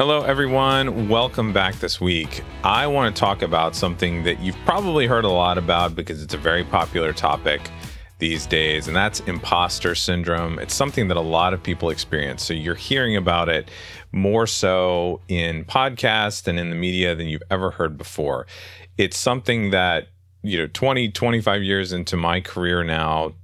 Hello, everyone. Welcome back this week. I want to talk about something that you've probably heard a lot about because it's a very popular topic these days, and that's imposter syndrome. It's something that a lot of people experience. So you're hearing about it more so in podcasts and in the media than you've ever heard before. It's something that, you know, 20, 25 years into my career now,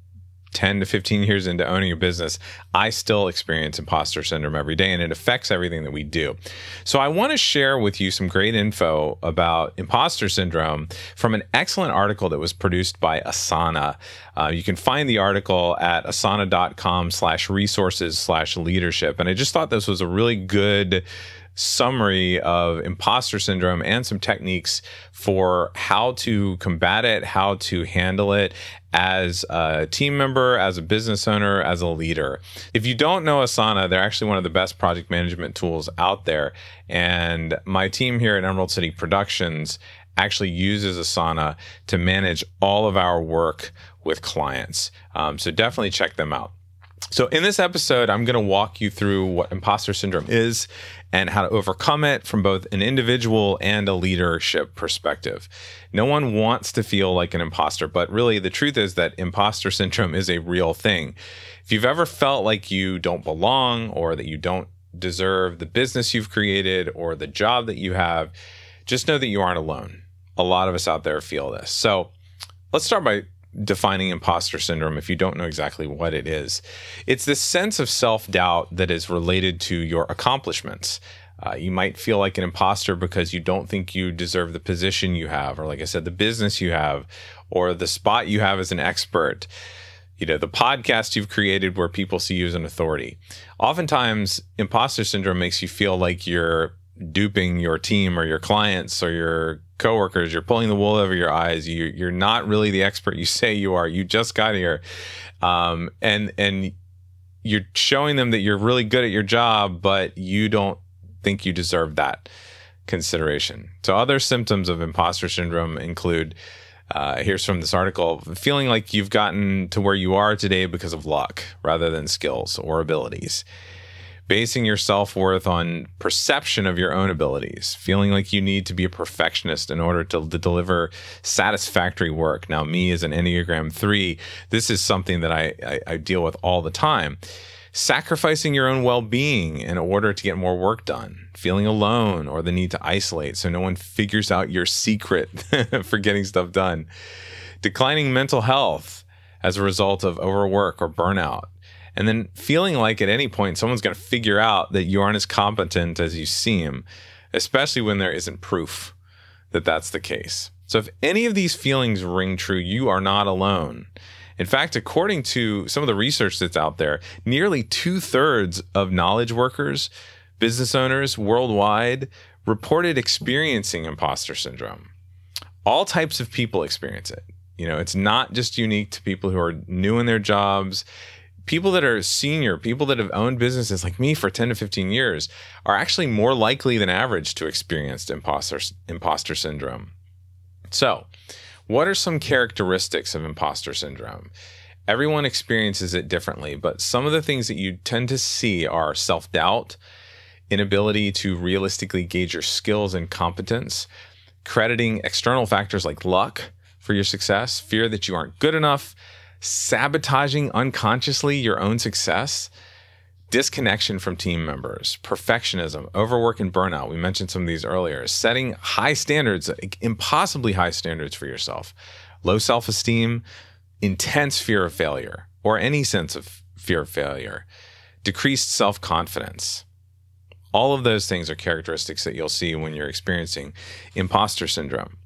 10 to 15 years into owning a business, I still experience imposter syndrome every day and it affects everything that we do. So I want to share with you some great info about imposter syndrome from an excellent article that was produced by Asana. Uh, you can find the article at asana.com slash resources slash leadership. And I just thought this was a really good summary of imposter syndrome and some techniques for how to combat it, how to handle it as a team member, as a business owner, as a leader. If you don't know Asana, they're actually one of the best project management tools out there. And my team here at Emerald City Productions actually uses Asana to manage all of our work with clients. Um, so definitely check them out. So, in this episode, I'm going to walk you through what imposter syndrome is and how to overcome it from both an individual and a leadership perspective. No one wants to feel like an imposter, but really the truth is that imposter syndrome is a real thing. If you've ever felt like you don't belong or that you don't deserve the business you've created or the job that you have, just know that you aren't alone. A lot of us out there feel this. So, let's start by defining imposter syndrome if you don't know exactly what it is. It's this sense of self doubt that is related to your accomplishments. Uh, you might feel like an imposter because you don't think you deserve the position you have, or like I said, the business you have, or the spot you have as an expert. You know, the podcast you've created where people see you as an authority. Oftentimes, imposter syndrome makes you feel like you're duping your team or your clients or your coworkers. You're pulling the wool over your eyes. You, you're not really the expert you say you are. You just got here, um, and and you're showing them that you're really good at your job, but you don't think you deserve that consideration. So other symptoms of imposter syndrome include. Uh, here's from this article feeling like you've gotten to where you are today because of luck rather than skills or abilities basing your self worth on perception of your own abilities, feeling like you need to be a perfectionist in order to, to, deliver satisfactory work. Now, me as an Enneagram 3, this is something that I, I, I deal with all the time. Sacrificing your own well being in order to get more work done, feeling alone or the need to isolate so no one figures out your secret for getting stuff done, declining mental health as a result of overwork or burnout, and then feeling like at any point someone's going to figure out that you aren't as competent as you seem, especially when there isn't proof that that's the case. So if any of these feelings ring true, you are not alone. In fact, according to some of the research that's out there, nearly two thirds of knowledge workers, business owners worldwide reported experiencing imposter syndrome. All types of people experience it. You know, it's not just unique to people who are new in their jobs people that are senior, people that have owned businesses like me for 10 to 15 years are actually more likely than average to experience imposter, imposter syndrome. So, what are some characteristics of imposter syndrome? Everyone experiences it differently, but some of the things that you tend to see are self doubt, inability to realistically gauge your skills and competence, crediting external factors like luck for your success, fear that you aren't good enough, sabotaging unconsciously your own success, disconnection from team members, perfectionism, overwork and burnout. We mentioned some of these earlier. Setting high standards, impossibly high standards for yourself, low self esteem, intense fear of failure, or any sense of fear of failure, decreased self confidence. All of those things are characteristics that you'll see when you're experiencing imposter syndrome.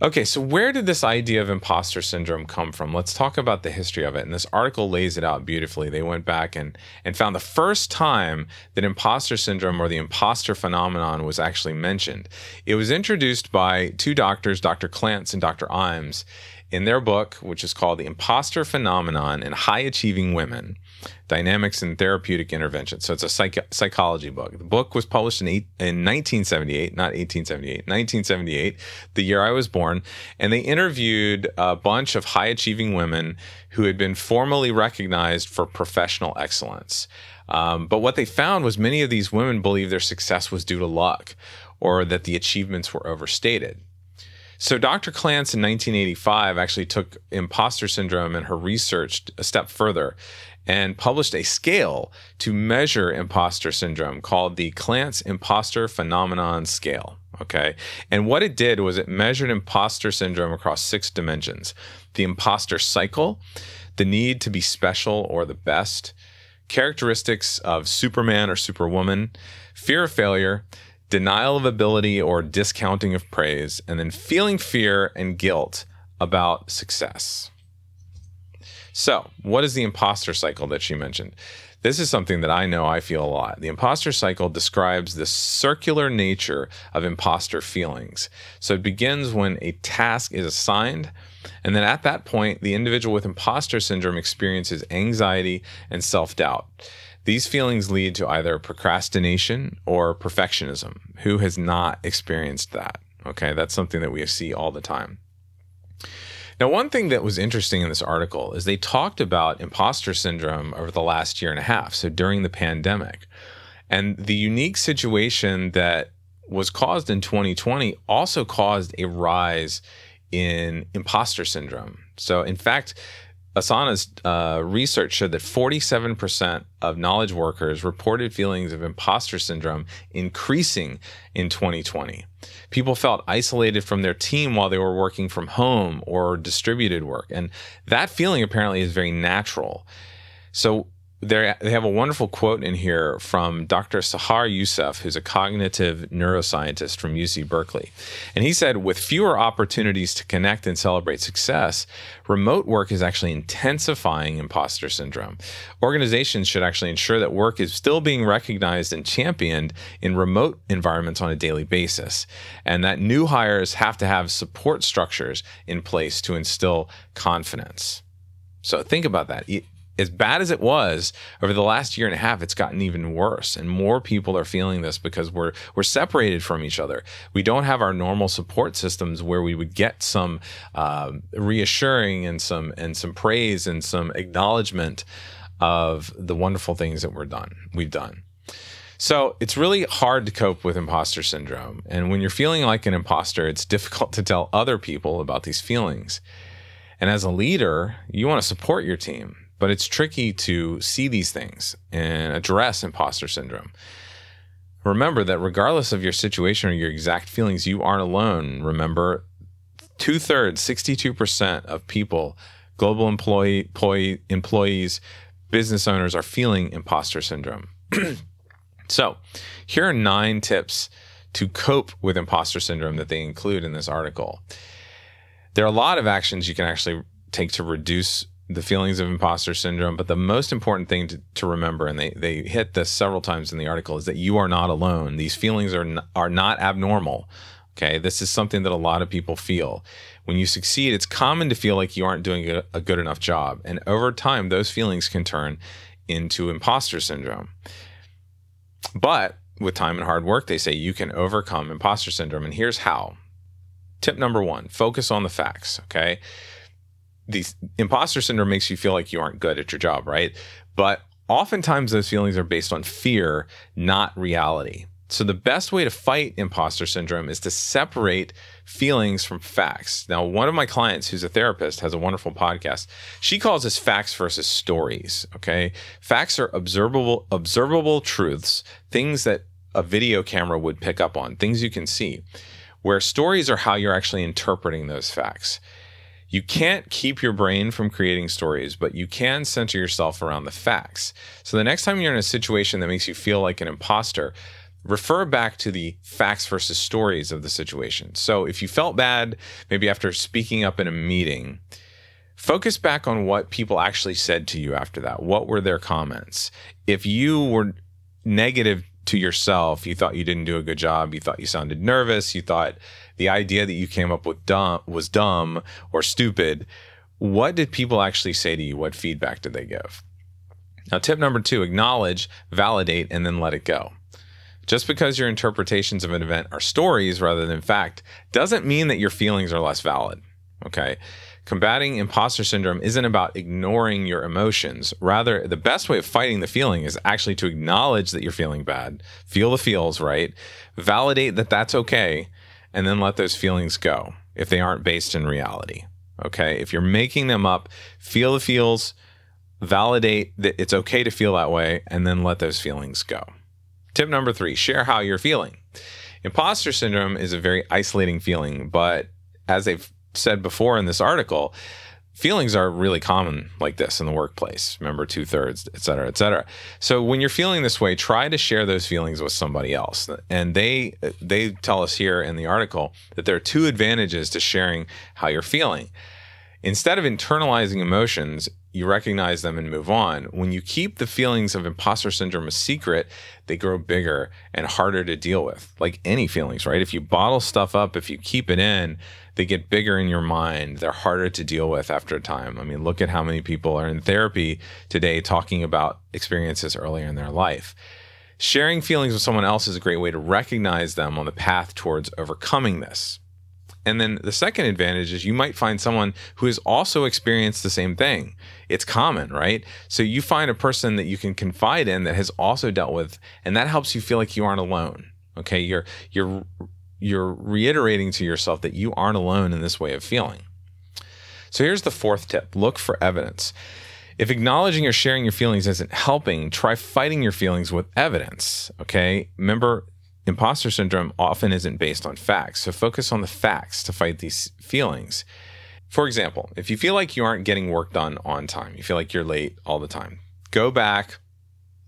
Okay, so where did this idea of imposter syndrome come from? Let's talk about the history of it. And this article lays it out beautifully. They went back and, and found the first time that imposter syndrome or the imposter phenomenon was actually mentioned. It was introduced by two doctors, Dr. Clance and Dr. Imes, in their book, which is called The Imposter Phenomenon in High Achieving Women. Dynamics and Therapeutic Intervention. So it's a psych- psychology book. The book was published in, eight, in 1978, not 1878, 1978, the year I was born. And they interviewed a bunch of high achieving women who had been formally recognized for professional excellence. Um, but what they found was many of these women believed their success was due to luck or that the achievements were overstated. So Dr. Clance in 1985 actually took imposter syndrome and her research a step further and published a scale to measure imposter syndrome called the Clance Imposter Phenomenon Scale. Okay. And what it did was it measured imposter syndrome across six dimensions the imposter cycle, the need to be special or the best, characteristics of Superman or Superwoman, fear of failure, denial of ability or discounting of praise, and then feeling fear and guilt about success. So, what is the imposter cycle that she mentioned? This is something that I know I feel a lot. The imposter cycle describes the circular nature of imposter feelings. So, it begins when a task is assigned, and then at that point, the individual with imposter syndrome experiences anxiety and self doubt. These feelings lead to either procrastination or perfectionism. Who has not experienced that? Okay, that's something that we see all the time. Now, one thing that was interesting in this article is they talked about imposter syndrome over the last year and a half, so during the pandemic. And the unique situation that was caused in 2020 also caused a rise in imposter syndrome. So, in fact, Asana's uh, research showed that 47% of knowledge workers reported feelings of imposter syndrome increasing in 2020. People felt isolated from their team while they were working from home or distributed work. And that feeling apparently is very natural. So, they have a wonderful quote in here from Dr. Sahar Yousef, who's a cognitive neuroscientist from UC Berkeley. And he said, with fewer opportunities to connect and celebrate success, remote work is actually intensifying imposter syndrome. Organizations should actually ensure that work is still being recognized and championed in remote environments on a daily basis, and that new hires have to have support structures in place to instill confidence. So think about that as bad as it was over the last year and a half, it's gotten even worse, and more people are feeling this because we're we're separated from each other. We don't have our normal support systems where we would get some uh, reassuring and some and some praise and some acknowledgement of the wonderful things that we're done we've done. So it's really hard to cope with imposter syndrome, and when you're feeling like an imposter, it's difficult to tell other people about these feelings. And as a leader, you want to support your team but it's tricky to see these things and address imposter syndrome. Remember that regardless of your situation or your exact feelings, you aren't alone. Remember, two thirds, 62% of people, global employee, employee, employees, business owners are feeling imposter syndrome. so, here are nine tips to cope with imposter syndrome that they include in this article. There are a lot of actions you can actually take to reduce the feelings of imposter syndrome. But the most important thing to, to remember, and they, they hit this several times in the article, is that you are not alone. These feelings are, n- are not abnormal. Okay. This is something that a lot of people feel. When you succeed, it's common to feel like you aren't doing a, a good enough job. And over time, those feelings can turn into imposter syndrome. But with time and hard work, they say you can overcome imposter syndrome. And here's how. Tip number one focus on the facts. Okay the imposter syndrome makes you feel like you aren't good at your job, right? But oftentimes those feelings are based on fear, not reality. So the best way to fight imposter syndrome is to separate feelings from facts. Now, one of my clients who's a therapist has a wonderful podcast. She calls this facts versus stories, okay? Facts are observable observable truths, things that a video camera would pick up on, things you can see. Where stories are how you're actually interpreting those facts. You can't keep your brain from creating stories, but you can center yourself around the facts. So the next time you're in a situation that makes you feel like an imposter, refer back to the facts versus stories of the situation. So if you felt bad, maybe after speaking up in a meeting, focus back on what people actually said to you after that. What were their comments? If you were negative to yourself, you thought you didn't do a good job, you thought you sounded nervous, you thought the idea that you came up with dumb was dumb or stupid. What did people actually say to you? What feedback did they give? Now, tip number two acknowledge, validate, and then let it go. Just because your interpretations of an event are stories rather than fact doesn't mean that your feelings are less valid. Okay. Combating imposter syndrome isn't about ignoring your emotions. Rather, the best way of fighting the feeling is actually to acknowledge that you're feeling bad, feel the feels, right? Validate that that's okay, and then let those feelings go if they aren't based in reality. Okay. If you're making them up, feel the feels, validate that it's okay to feel that way, and then let those feelings go. Tip number three share how you're feeling. Imposter syndrome is a very isolating feeling, but as I've said before in this article, feelings are really common like this in the workplace. Remember, two thirds, et cetera, et cetera. So when you're feeling this way, try to share those feelings with somebody else. And they they tell us here in the article that there are two advantages to sharing how you're feeling. Instead of internalizing emotions, you recognize them and move on. When you keep the feelings of imposter syndrome a secret, they grow bigger and harder to deal with. Like any feelings, right? If you bottle stuff up, if you keep it in, they get bigger in your mind. They're harder to deal with after a time. I mean, look at how many people are in therapy today talking about experiences earlier in their life. Sharing feelings with someone else is a great way to recognize them on the path towards overcoming this. And then the second advantage is you might find someone who has also experienced the same thing. It's common, right? So you find a person that you can confide in that has also dealt with, and that helps you feel like you aren't alone. Okay, you're you're you're reiterating to yourself that you aren't alone in this way of feeling. So here's the fourth tip: look for evidence. If acknowledging or sharing your feelings isn't helping, try fighting your feelings with evidence. Okay, remember imposter syndrome often isn't based on facts. So focus on the facts to fight these feelings. For example, if you feel like you aren't getting work done on time, you feel like you're late all the time, go back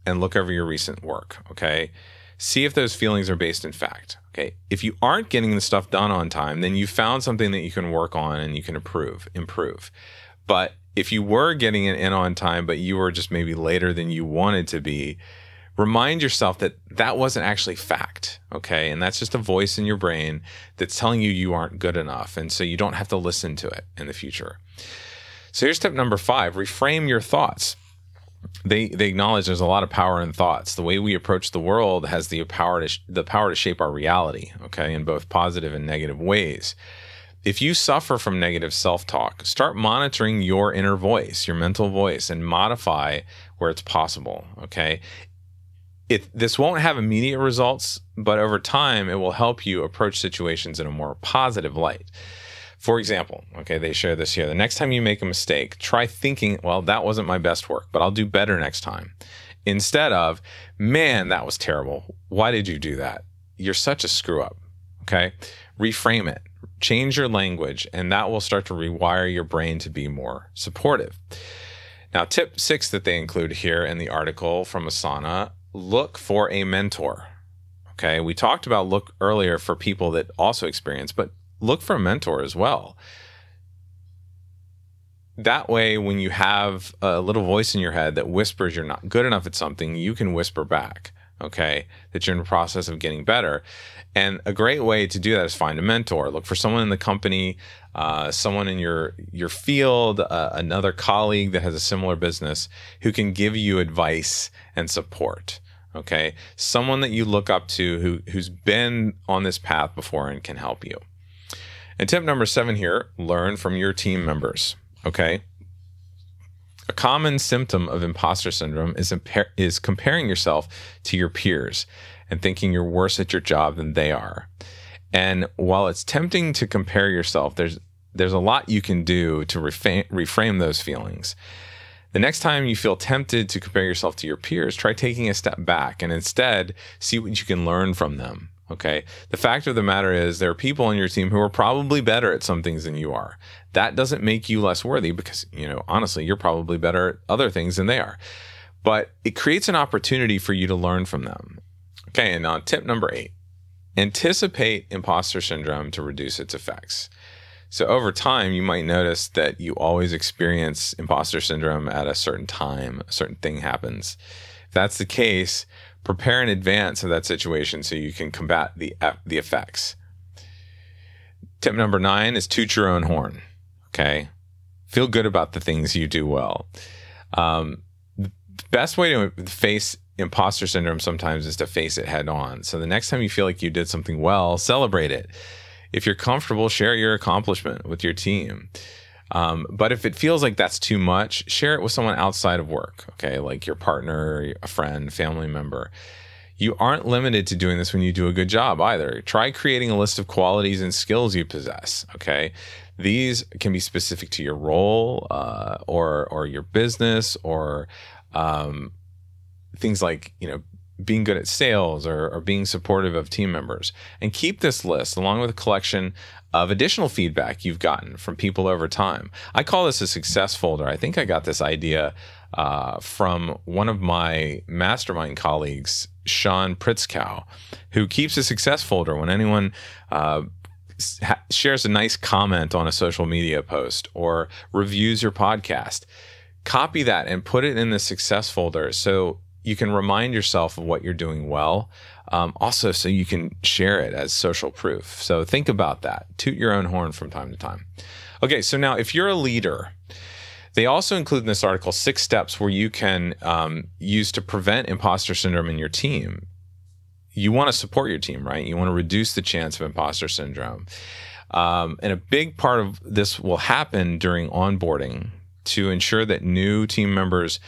and look over your recent work, okay? See if those feelings are based in fact. Okay. If you aren't getting the stuff done on time, then you found something that you can work on and you can improve, improve. But if you were getting it in on time, but you were just maybe later than you wanted to be, remind yourself that that wasn't actually fact. Okay. And that's just a voice in your brain that's telling you you aren't good enough. And so you don't have to listen to it in the future. So here's tip number five reframe your thoughts. They, they acknowledge there's a lot of power in thoughts. The way we approach the world has the power to sh- the power to shape our reality, okay, in both positive and negative ways. If you suffer from negative self-talk, start monitoring your inner voice, your mental voice and modify where it's possible, okay? It this won't have immediate results, but over time it will help you approach situations in a more positive light. For example, okay, they share this here. The next time you make a mistake, try thinking, well, that wasn't my best work, but I'll do better next time. Instead of, man, that was terrible. Why did you do that? You're such a screw up. Okay. Reframe it, change your language, and that will start to rewire your brain to be more supportive. Now, tip six that they include here in the article from Asana look for a mentor. Okay. We talked about look earlier for people that also experience, but look for a mentor as well. That way, when you have a little voice in your head that whispers you're not good enough at something, you can whisper back, okay, that you're in the process of getting better. And a great way to do that is find a mentor. Look for someone in the company, uh, someone in your your field, uh, another colleague that has a similar business who can give you advice and support. Okay, someone that you look up to who who's been on this path before and can help you. And tip number seven here: learn from your team members. Okay. A common symptom of imposter syndrome is, is comparing yourself to your peers and thinking you're worse at your job than they are. And while it's tempting to compare yourself, there's there's a lot you can do to reframe those feelings. The next time you feel tempted to compare yourself to your peers, try taking a step back and instead see what you can learn from them. Okay. The fact of the matter is, there are people on your team who are probably better at some things than you are. That doesn't make you less worthy because, you know, honestly, you're probably better at other things than they are. But it creates an opportunity for you to learn from them. Okay. And on tip number eight, anticipate imposter syndrome to reduce its effects. So over time, you might notice that you always experience imposter syndrome at a certain time, a certain thing happens. If that's the case, prepare in advance of that situation so you can combat the the effects. Tip number nine is toot your own horn. Okay, feel good about the things you do well. Um, the best way to face imposter syndrome sometimes is to face it head on. So the next time you feel like you did something well, celebrate it. If you're comfortable, share your accomplishment with your team. Um, but if it feels like that's too much, share it with someone outside of work, okay, like your partner, a friend, family member. You aren't limited to doing this when you do a good job either. Try creating a list of qualities and skills you possess, okay? These can be specific to your role uh, or or your business or um, things like you know being good at sales or, or, being supportive of team members. And keep this list along with a collection of additional feedback you've gotten from people over time. I call this a success folder. I think I got this idea uh, from one of my mastermind colleagues, Sean Pritzkow, who keeps a success folder when anyone. Uh, shares a nice comment on a social media post or reviews your podcast copy that and put it in the success folder so you can remind yourself of what you're doing well. Um, also, so you can share it as social proof. So think about that. Toot your own horn from time to time. Okay, so now if you're a leader, they also include in this article six steps where you can um, use to prevent imposter syndrome in your team. You want to support your team, right? You want to reduce the chance of imposter syndrome. Um, and a big part of this will happen during onboarding to ensure that new team members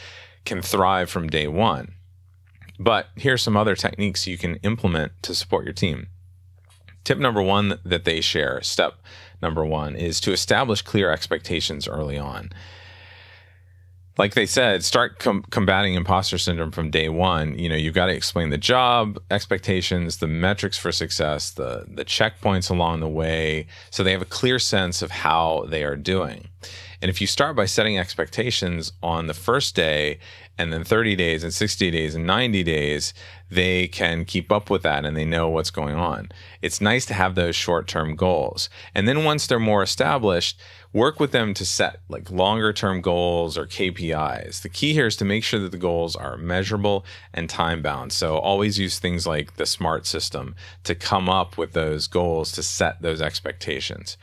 can thrive from day one. But here are some other techniques you can implement to support your team. Tip number one that they share, step number one, is to establish clear expectations early on. Like they said, start com- combating imposter syndrome from day one. You know, you've got to explain the job expectations, the metrics for success, the the checkpoints along the way, so they have a clear sense of how they are doing. And if you start by setting expectations on the first day and then 30 days and 60 days and 90 days, they can keep up with that and they know what's going on. It's nice to have those short term goals. And then once they're more established, work with them to set like longer term goals or KPIs. The key here is to make sure that the goals are measurable and time bound. So always use things like the SMART system to come up with those goals to set those expectations.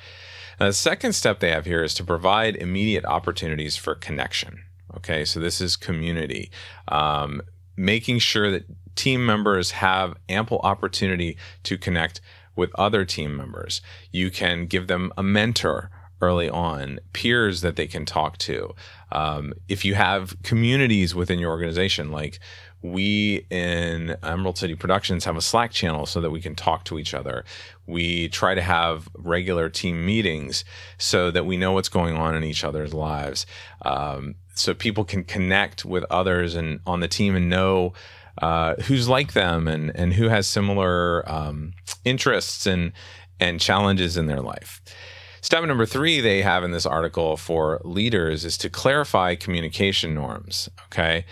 Now, the second step they have here is to provide immediate opportunities for connection. Okay, so this is community, um, making sure that team members have ample opportunity to connect with other team members. You can give them a mentor early on, peers that they can talk to. Um, if you have communities within your organization, like we in Emerald City Productions have a Slack channel so that we can talk to each other. We try to have regular team meetings so that we know what's going on in each other's lives. Um, so people can connect with others and on the team and know uh, who's like them and, and who has similar um, interests and, and challenges in their life. Step number three they have in this article for leaders is to clarify communication norms. Okay.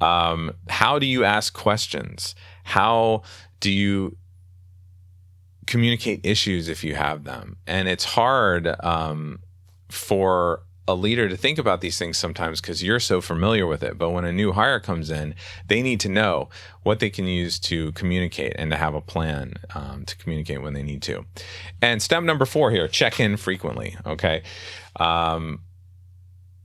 Um, how do you ask questions? How do you communicate issues if you have them? And it's hard um, for a leader to think about these things sometimes because you're so familiar with it. But when a new hire comes in, they need to know what they can use to communicate and to have a plan um, to communicate when they need to. And step number four here check in frequently. Okay. Um,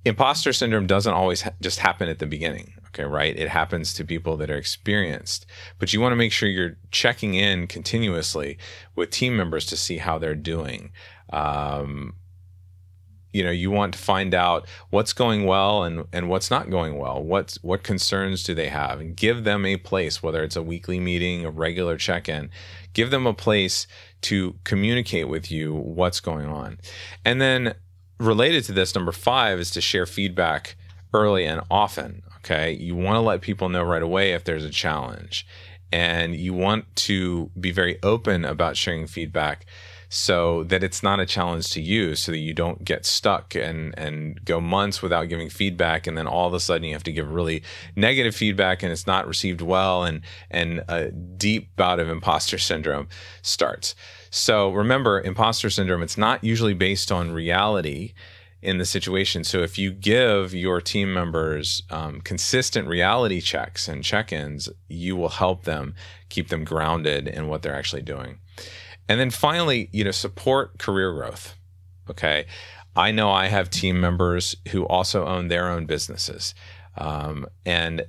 imposter syndrome doesn't always ha- just happen at the beginning. Okay, right? It happens to people that are experienced, but you want to make sure you're checking in continuously with team members to see how they're doing. Um, you know, you want to find out what's going well and, and what's not going well. What what concerns do they have, and give them a place, whether it's a weekly meeting, a regular check-in. Give them a place to communicate with you what's going on, and then related to this, number five is to share feedback early and often. Okay. You want to let people know right away if there's a challenge. And you want to be very open about sharing feedback so that it's not a challenge to you so that you don't get stuck and and go months without giving feedback and then all of a sudden you have to give really negative feedback and it's not received well and and a deep bout of imposter syndrome starts so remember imposter syndrome it's not usually based on reality in the situation. So if you give your team members um, consistent reality checks and check-ins, you will help them keep them grounded in what they're actually doing. And then finally, you know, support career growth. Okay. I know I have team members who also own their own businesses. um, and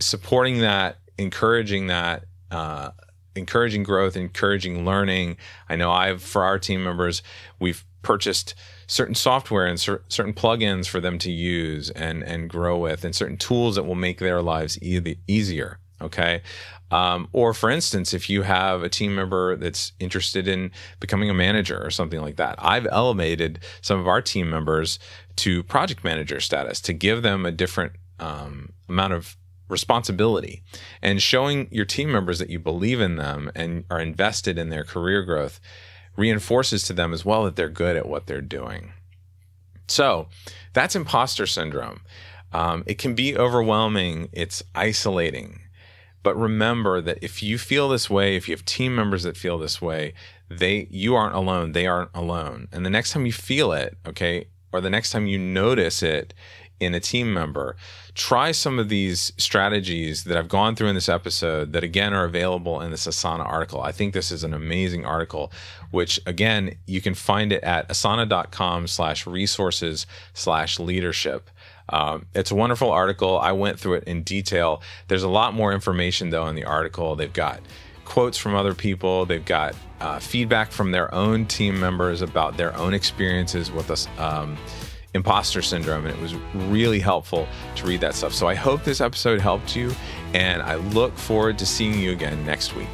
supporting that, encouraging that. Uh, encouraging growth, encouraging learning. I know I've, for our team members, we've purchased certain software and cer- certain plugins for them to use and, and grow with, and certain tools that will make their lives e- easier. Okay. Um, or for instance, if you have a team member that's interested in becoming a manager or something like that, I've elevated some of our team members to project manager status to give them a different um, amount of responsibility and showing your team members that you believe in them and are invested in their career growth reinforces to them as well that they're good at what they're doing. So that's imposter syndrome. Um, it can be overwhelming, it's isolating. But remember that if you feel this way, if you have team members that feel this way, they you aren't alone. They aren't alone. And the next time you feel it, okay, or the next time you notice it in a team member, try some of these strategies that I've gone through in this episode that again are available in this Asana article. I think this is an amazing article, which again, you can find it at asana.com slash resources slash leadership. Um, it's a wonderful article. I went through it in detail. There's a lot more information though in the article. They've got quotes from other people. They've got uh, feedback from their own team members about their own experiences with us. Um, imposter syndrome, and it was really helpful to read that stuff. So I hope this episode helped you, and I look forward to seeing you again next week.